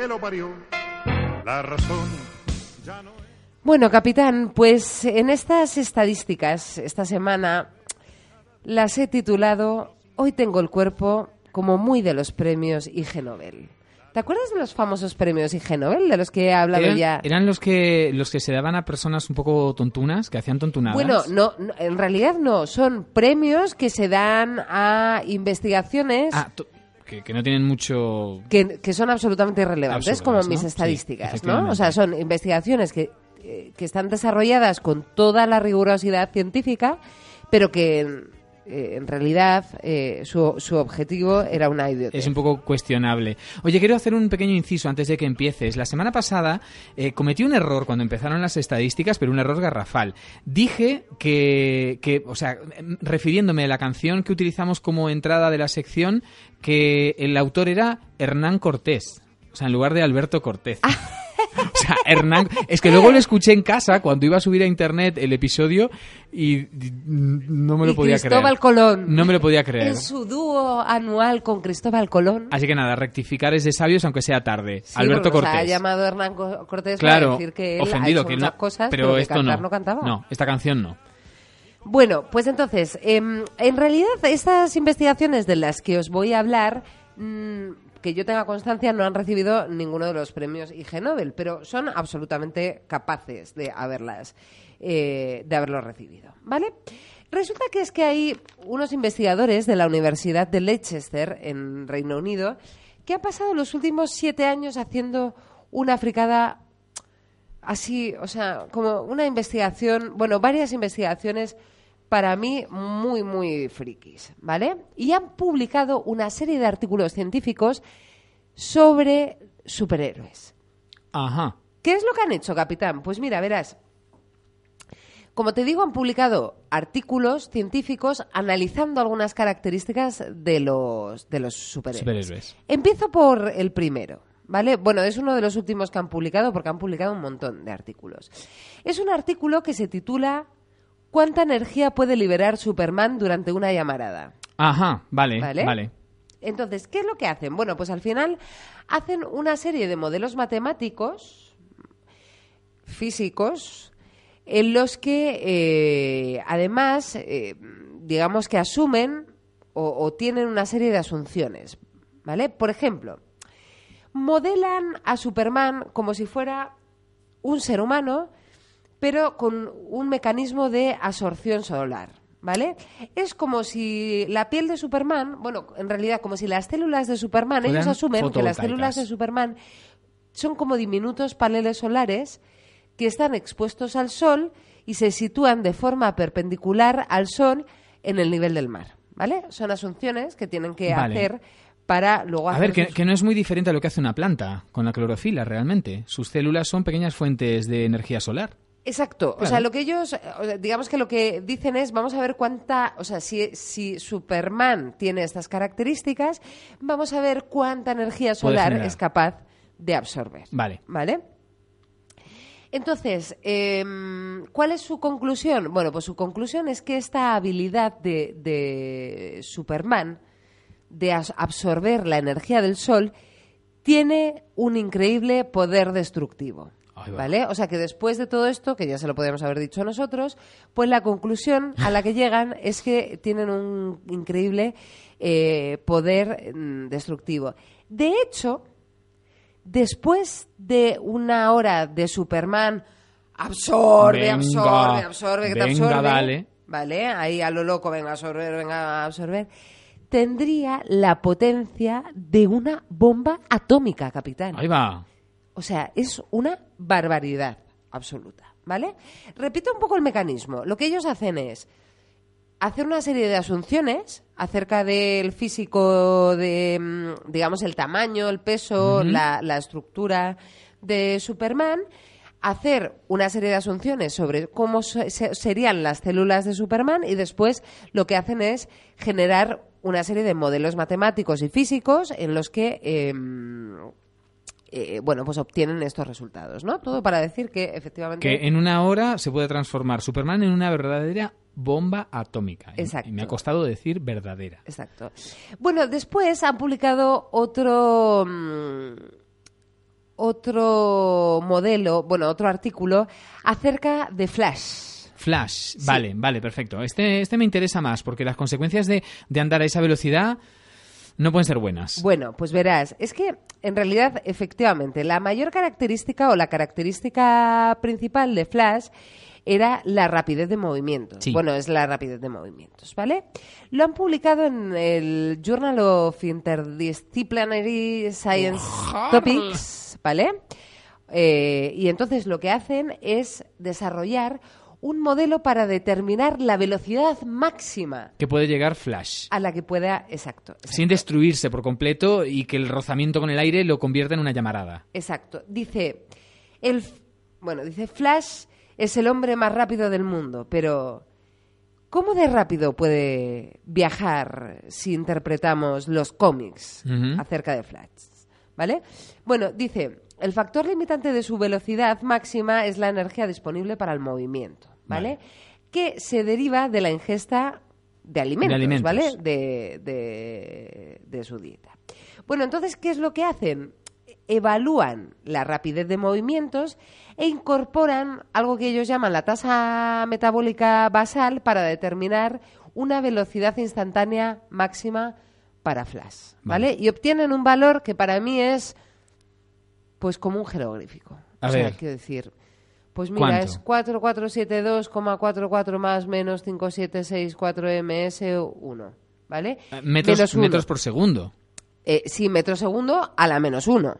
que lo parió. La razón ya no es... Bueno, capitán, pues en estas estadísticas, esta semana, las he titulado Hoy tengo el cuerpo como muy de los premios IG Nobel. ¿Te acuerdas de los famosos premios IG Nobel de los que he hablado Eran, ya? eran los que los que se daban a personas un poco tontunas, que hacían tontunadas. Bueno, no, no, en realidad no, son premios que se dan a investigaciones Ah, que, que no tienen mucho... que, que son absolutamente irrelevantes, como ¿no? mis Sí, estadísticas, ¿no? O sea, son investigaciones que, eh, que están desarrolladas con toda la rigurosidad científica, pero que eh, en realidad eh, su, su objetivo era una idiotez. Es un poco cuestionable. Oye, quiero hacer un pequeño inciso antes de que empieces. La semana pasada eh, cometí un error cuando empezaron las estadísticas, pero un error garrafal. Dije que, que, o sea, refiriéndome a la canción que utilizamos como entrada de la sección, que el autor era Hernán Cortés. O sea, en lugar de Alberto Cortés. O sea, Hernán. Es que luego lo escuché en casa cuando iba a subir a internet el episodio y no me lo Y podía Cristóbal creer. Colón. No me lo podía creer. En su dúo anual con Cristóbal Colón. Así que nada, rectificar es de sabios aunque sea tarde. Sí, Alberto Cortés. ha llamado Hernán Co- Cortés claro, para decir que él ofendido ha hecho que muchas no, cosas, pero, pero, que esto cantar no. no cantaba. No, esta canción no. Bueno, pues entonces, em, en realidad estas investigaciones de las que os voy a hablar, mm, que yo tenga constancia, no han recibido ninguno de los premios IG Nobel, pero son absolutamente capaces de haberlas, eh, de haberlos recibido, ¿vale? Resulta que es que hay unos investigadores de la Universidad de Leicester en Reino Unido que han pasado los últimos siete años haciendo una fricada así, o sea, como una investigación, bueno, varias investigaciones para mí muy, muy frikis, ¿vale? Y han publicado una serie de artículos científicos sobre superhéroes. Ajá. ¿Qué es lo que han hecho, capitán? Pues mira, verás. Como te digo, han publicado artículos científicos analizando algunas características de los, de los superhéroes. Superhéroes. Empiezo por el primero, ¿vale? Bueno, es uno de los últimos que han publicado porque han publicado un montón de artículos. Es un artículo que se titula ¿Cuánta energía puede liberar Superman durante una llamarada? Ajá, vale, ¿Vale? vale. Entonces, ¿qué es lo que hacen? Bueno, pues al final hacen una serie de modelos matemáticos, físicos, en los que eh, además, eh, digamos que asumen o, o tienen una serie de asunciones, ¿vale? Por ejemplo, modelan a Superman como si fuera un ser humano, pero con un mecanismo de absorción solar, ¿vale? Es como si la piel de Superman, bueno, en realidad como si las células de Superman, ellos asumen que las células de Superman son como diminutos paneles solares que están expuestos al sol y se sitúan de forma perpendicular al sol en el nivel del mar, ¿vale? Son asunciones que tienen que Vale. hacer para luego A hacer ver, que, sus- que no es muy diferente a lo que hace una planta con la clorofila realmente. Sus células son pequeñas fuentes de energía solar. Exacto. O sea, lo que ellos, eh, digamos que lo que dicen es, vamos a ver cuánta, o sea, si, si Superman tiene estas características, vamos a ver cuánta energía solar es capaz de absorber. Vale. ¿Vale? Entonces, em, ¿cuál es su conclusión? Bueno, pues su conclusión es que esta habilidad de, de Superman de absorber la energía del sol tiene un increíble poder destructivo. ¿Vale? O sea que después de todo esto, que ya se lo podríamos haber dicho nosotros, pues la conclusión a la que llegan es que tienen un increíble eh, poder mm, destructivo. De hecho, después de una hora de Superman, absorbe, Venga, absorbe, absorbe, que te venga, absorbe. dale. ¿Vale? Ahí a lo loco, venga a absorber, venga a absorber. Tendría la potencia de una bomba atómica, capitán. Ahí va. O sea, es una barbaridad absoluta, ¿vale? Repito un poco el mecanismo. Lo que ellos hacen es hacer una serie de asunciones acerca del físico, de, mm, digamos, el tamaño, el peso, la, la estructura de Superman, hacer una serie de asunciones sobre cómo se- se- serían las células de Superman y después lo que hacen es generar una serie de modelos matemáticos y físicos en los que eh, eh, bueno, pues obtienen estos resultados, ¿no? Todo para decir que efectivamente Que en una hora se puede transformar Superman en una verdadera bomba atómica. Exacto. Y me ha costado decir verdadera. Exacto. Bueno, después han publicado otro mm, otro modelo, bueno, otro artículo acerca de Flash. Flash, vale, vale, perfecto. Este, este me interesa más porque las consecuencias de, de andar a esa velocidad no pueden ser buenas. Bueno, pues verás, es que en realidad, efectivamente, la mayor característica o la característica principal de Flash era la rapidez de movimientos. Sí. Bueno, es la rapidez de movimientos, ¿vale? Lo han publicado en el Journal of Interdisciplinary Science Topics, ¿vale? Eh, y entonces lo que hacen es desarrollar un modelo para determinar la velocidad máxima Que puede llegar Flash. a la que pueda, exacto, Sin destruirse por completo y que el rozamiento con el aire lo convierta en una llamarada. Exacto. Dice, el, bueno, dice Flash es el hombre más rápido del mundo, pero ¿cómo de rápido puede viajar si interpretamos los cómics acerca de Flash? ¿Vale? Bueno, dice, el factor limitante de su velocidad máxima es la energía disponible para el movimiento, ¿vale? Que se deriva de la ingesta de alimentos, alimentos. ¿vale? De, de- de su dieta. Bueno, entonces, ¿qué es lo que hacen? Evalúan la rapidez de movimientos e incorporan algo que ellos llaman la tasa metabólica basal para determinar una velocidad instantánea máxima para Flash, ¿vale? Y obtienen un valor que para mí es pues como un jeroglífico. A o sea, ver. quiero decir, pues mira, ¿Cuánto? es 4472,44 más menos 5764 ms 1, ¿vale? Eh, Metros, Menos uno. metros por segundo. Eh, sí, metro segundo a la menos uno.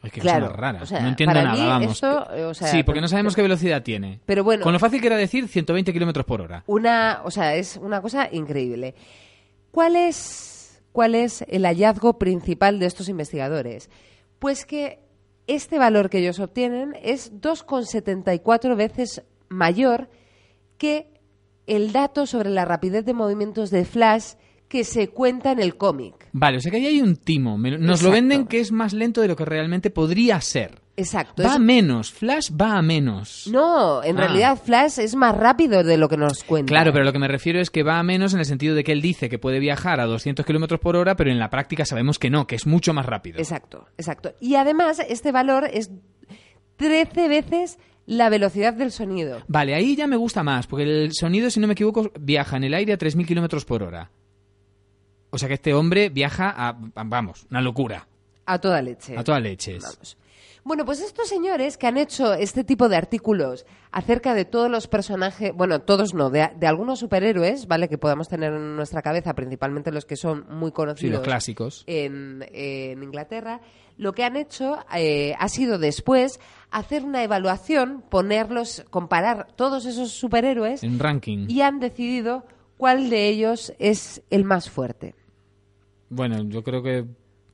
Ay, qué Claro, rara. o sea, no entiendo para nada, mí vamos. esto, o sea, sí, porque no sabemos qué velocidad tiene. Pero bueno. Con lo fácil que era decir 120 kilómetros por hora. Una, o sea, es una cosa increíble. ¿Cuál es, ¿Cuál es el hallazgo principal de estos investigadores? Pues que este valor que ellos obtienen es 2,74 veces mayor que el dato sobre la rapidez de movimientos de Flash que se cuenta en el cómic. Vale, o sea que ahí hay un timo. Nos lo venden que es más lento de lo que realmente podría ser. Exacto. Va es- a menos. Flash va a menos. No, en Ah. realidad Flash es más rápido de lo que nos cuenta. Claro, pero lo que me refiero es que va a menos en el sentido de que él dice que puede viajar a 200 kilómetros por hora, pero en la práctica sabemos que no, que es mucho más rápido. Exacto, exacto. Y además este valor es 13 veces la velocidad del sonido. Vale, ahí ya me gusta más, porque el sonido, si no me equivoco, viaja en el aire a 3.000 kilómetros por hora. O sea que este hombre viaja a, a- vamos, una locura, A toda leche. a todas leches. Vamos. Bueno, pues estos señores que han hecho este tipo de artículos acerca de todos los personajes, bueno, todos no, de, de algunos superhéroes, ¿vale? Que podamos tener en nuestra cabeza, principalmente los que son muy Sí, conocidos. los clásicos. en, en Inglaterra, lo que han hecho eh, ha sido después hacer una evaluación, ponerlos, comparar todos esos superhéroes En ranking. y han decidido cuál de ellos es el más fuerte. Bueno, yo creo que...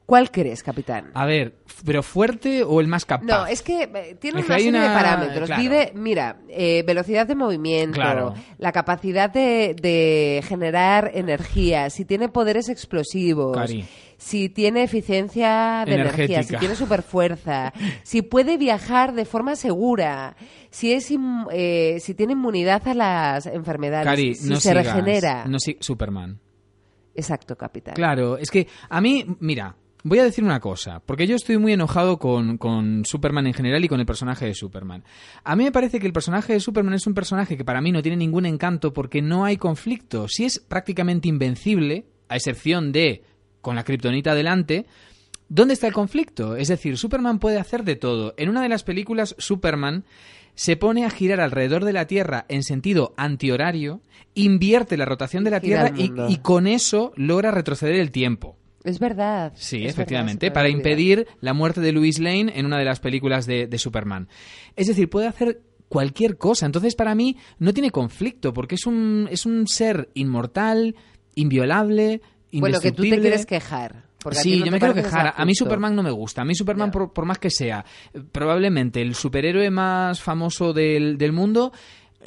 ¿Cuál crees, capitán? A ver, ¿pero fuerte o el más capaz? No, es que eh, tiene Es una serie de parámetros. claro. Vive, mira, eh, velocidad de movimiento, Claro. la capacidad de, de generar energía, si tiene poderes explosivos, Cari. Si tiene eficiencia de energía, si tiene superfuerza, si puede viajar de forma segura, si es eh, si tiene inmunidad a las enfermedades, Cari, si no se sigas, regenera. No si- Superman. Exacto, capitán. Claro, es que a mí, mira, voy a decir una cosa, porque yo estoy muy enojado con, con Superman en general y con el personaje de Superman. A mí me parece que el personaje de Superman es un personaje que para mí no tiene ningún encanto porque no hay conflicto. Si es prácticamente invencible, a excepción de con la kriptonita delante, ¿dónde está el conflicto? Es decir, Superman puede hacer de todo. En una de las películas, Superman se pone a girar alrededor de la Tierra en sentido antihorario, invierte la rotación de la Gira Tierra y, con eso logra retroceder el tiempo. Es verdad. Sí, es efectivamente, para impedir la muerte de Louis Lane en una de las películas de, de Superman. Es decir, puede hacer cualquier cosa. Entonces, para mí, no tiene conflicto, porque es un, es un ser inmortal, inviolable, Bueno, que tú te quieres quejar. porque Sí, no yo me quiero quejar. A mí. Superman no me gusta. A mí Superman, por, por más que sea probablemente el superhéroe más famoso del, del mundo,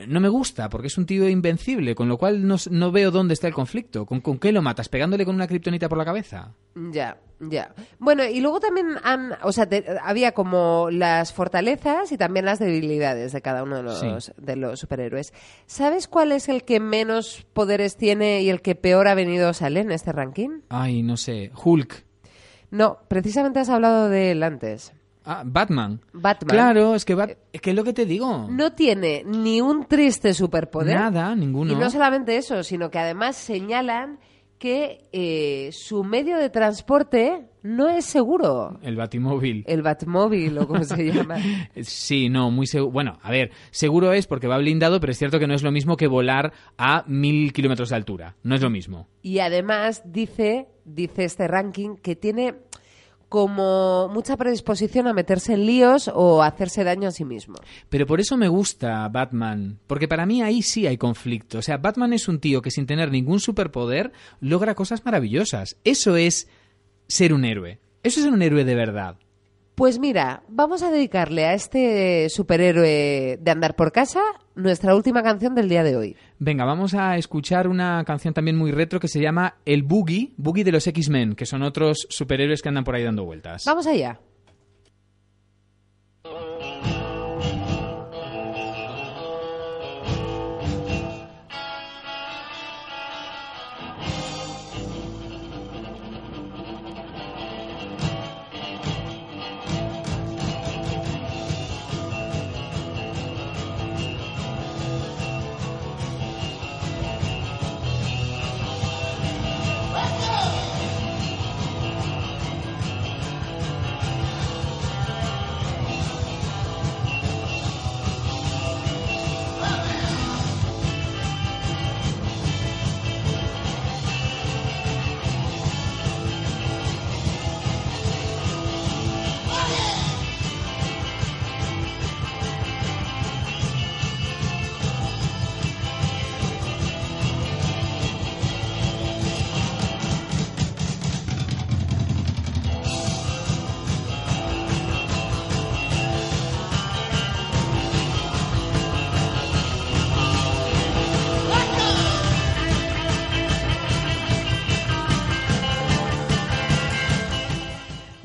no me gusta, porque es un tío invencible, con lo cual no, no veo dónde está el conflicto. ¿Con, ¿Con qué lo matas? ¿Pegándole con una kriptonita por la cabeza? Ya, ya. Bueno, y luego también han, o sea, te- había como las fortalezas y también las debilidades de cada uno de los, Sí. de los superhéroes. ¿Sabes cuál es el que menos poderes tiene y el que peor ha venido sale en este ranking? Ay, no sé. Hulk. No, precisamente has hablado de él antes. Ah, Batman. Batman. Claro, es que, Bat- es que es lo que te digo. No tiene ni un triste superpoder. Nada, ninguno. Y no solamente eso, sino que además señalan que eh, su medio de transporte no es seguro. El Batimóvil. El Batmóvil o como se llama. Sí, no, muy seguro. Bueno, a ver, seguro es porque va blindado, pero es cierto que no es lo mismo que volar a mil kilómetros de altura. No es lo mismo. Y además dice, dice este ranking que tiene como mucha predisposición a meterse en líos o a hacerse daño a sí mismo. Pero por eso me gusta Batman, porque para mí ahí sí hay conflicto. O sea, Batman es un tío que sin tener ningún superpoder logra cosas maravillosas. Eso es ser un héroe. Eso es ser un héroe de verdad. Pues mira, vamos a dedicarle a este superhéroe de andar por casa nuestra última canción del día de hoy. Venga, vamos a escuchar una canción también muy retro que se llama El Boogie, Boogie de los X-Men, que son otros superhéroes que andan por ahí dando vueltas. Vamos allá.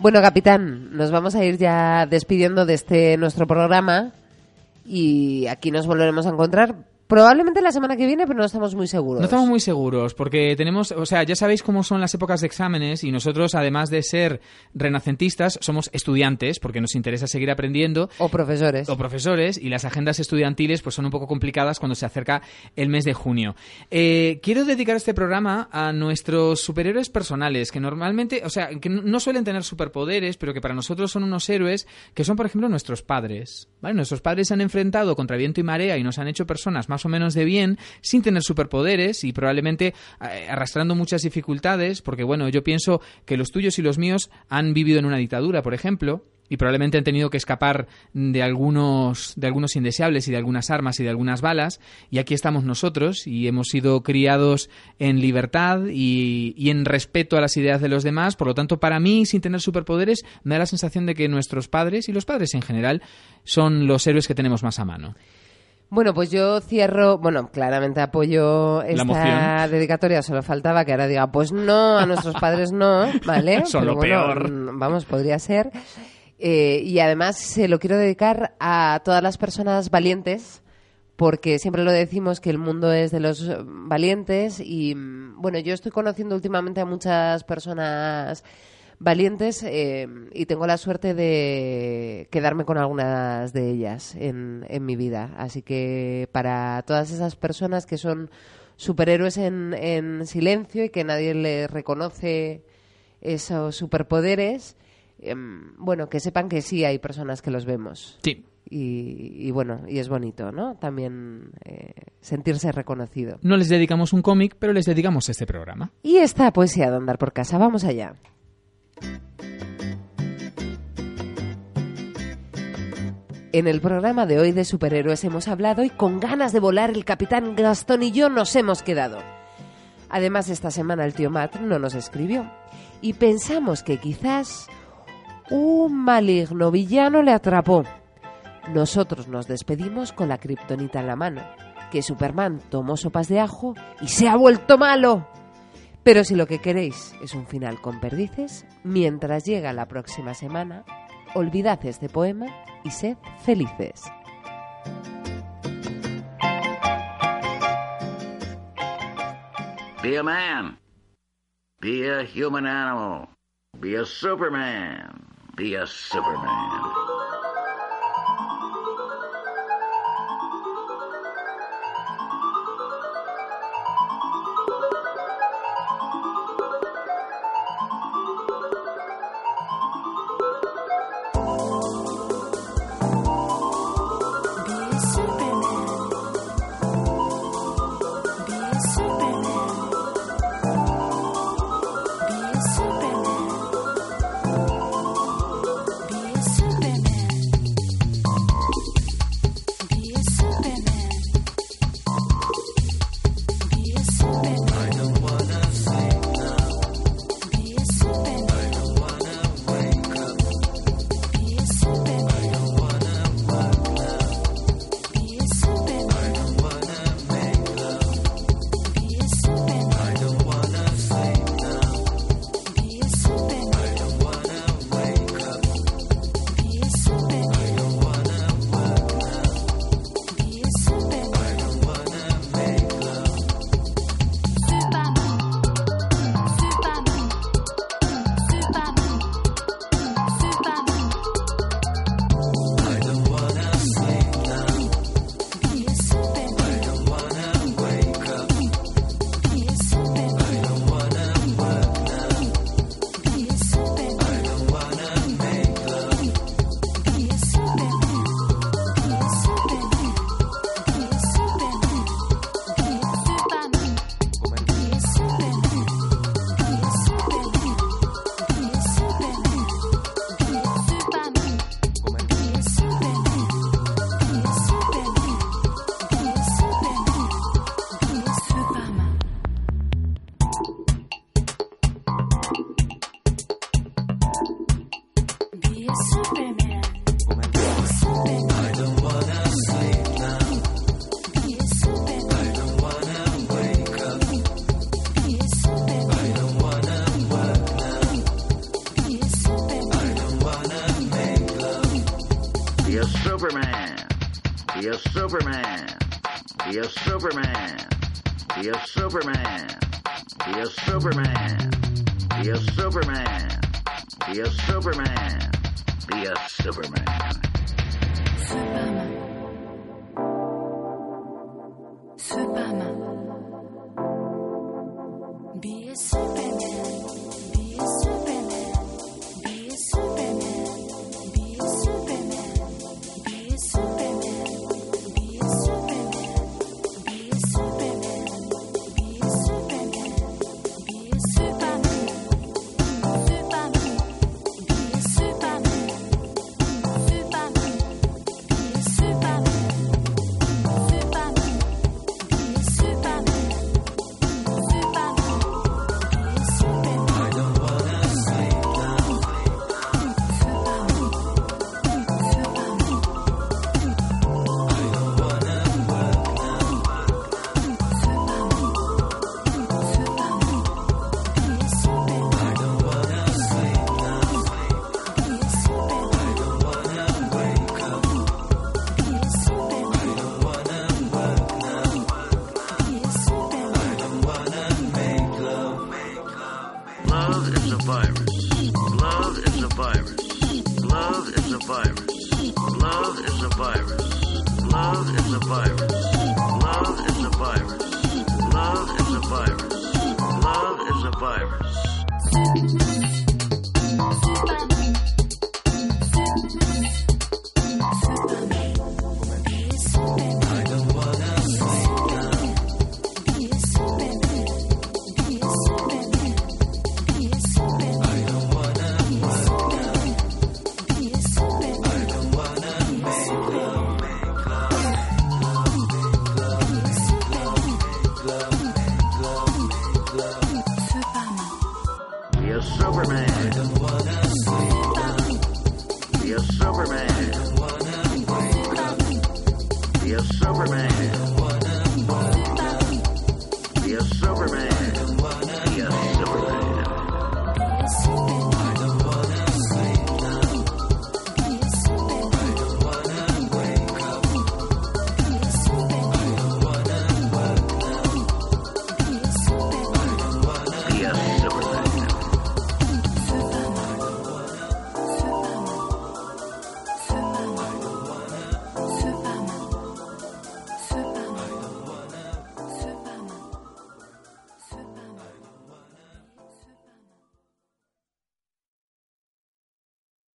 Bueno, capitán, nos vamos a ir ya despidiendo de este nuestro programa y aquí nos volveremos a encontrar probablemente la semana que viene, pero no estamos muy seguros. No estamos muy seguros, porque tenemos, o sea, ya sabéis cómo son las épocas de exámenes y nosotros, además de ser renacentistas, somos estudiantes, porque nos interesa seguir aprendiendo. O profesores. O profesores, y las agendas estudiantiles pues son un poco complicadas cuando se acerca el mes de junio. Eh, quiero dedicar este programa a nuestros superhéroes personales, que normalmente, o sea, que no suelen tener superpoderes, pero que para nosotros son unos héroes, que son, por ejemplo, nuestros padres. ¿vale? Nuestros padres se han enfrentado contra viento y marea y nos han hecho personas más o menos de bien, sin tener superpoderes y probablemente eh, arrastrando muchas dificultades, porque bueno, yo pienso que los tuyos y los míos han vivido en una dictadura, por ejemplo, y probablemente han tenido que escapar de algunos de algunos indeseables y de algunas armas y de algunas balas y aquí estamos nosotros y hemos sido criados en libertad y, y en respeto a las ideas de los demás. Por lo tanto para mí sin tener superpoderes me da la sensación de que nuestros padres y los padres en general son los héroes que tenemos más a mano Bueno, pues yo cierro, bueno, claramente apoyo esta dedicatoria, solo faltaba que ahora diga, pues no, a nuestros padres no, ¿vale? Son Pero lo bueno, peor. mm, Vamos, podría ser. Eh, y además se lo quiero dedicar a todas las personas valientes, porque siempre lo decimos que el mundo es de los eh, valientes y, mm, bueno, yo estoy conociendo últimamente a muchas personas valientes eh, y tengo la suerte de quedarme con algunas de ellas en, en mi vida. Así que para todas esas personas que son superhéroes en, en silencio y que nadie les reconoce esos superpoderes, em, bueno, que sepan que sí hay personas que los vemos. Sí. Y, y bueno, y es bonito, ¿no? También eh, sentirse reconocido. no les dedicamos un cómic pero les dedicamos este programa Y esta poesía de andar por casa, vamos allá. En el programa de hoy de superhéroes hemos hablado y con ganas de volar el capitán Gastón y yo nos hemos quedado. Además, esta semana el tío Matt no nos escribió y pensamos que quizás un maligno villano le atrapó. Nosotros nos despedimos con la kriptonita en la mano, que Superman tomó sopas de ajo y se ha vuelto malo. Pero si lo que queréis es un final con perdices, mientras llega la próxima semana, olvidad este poema y sed felices. Be a man. Be a human animal. Be a Superman. Be a Superman.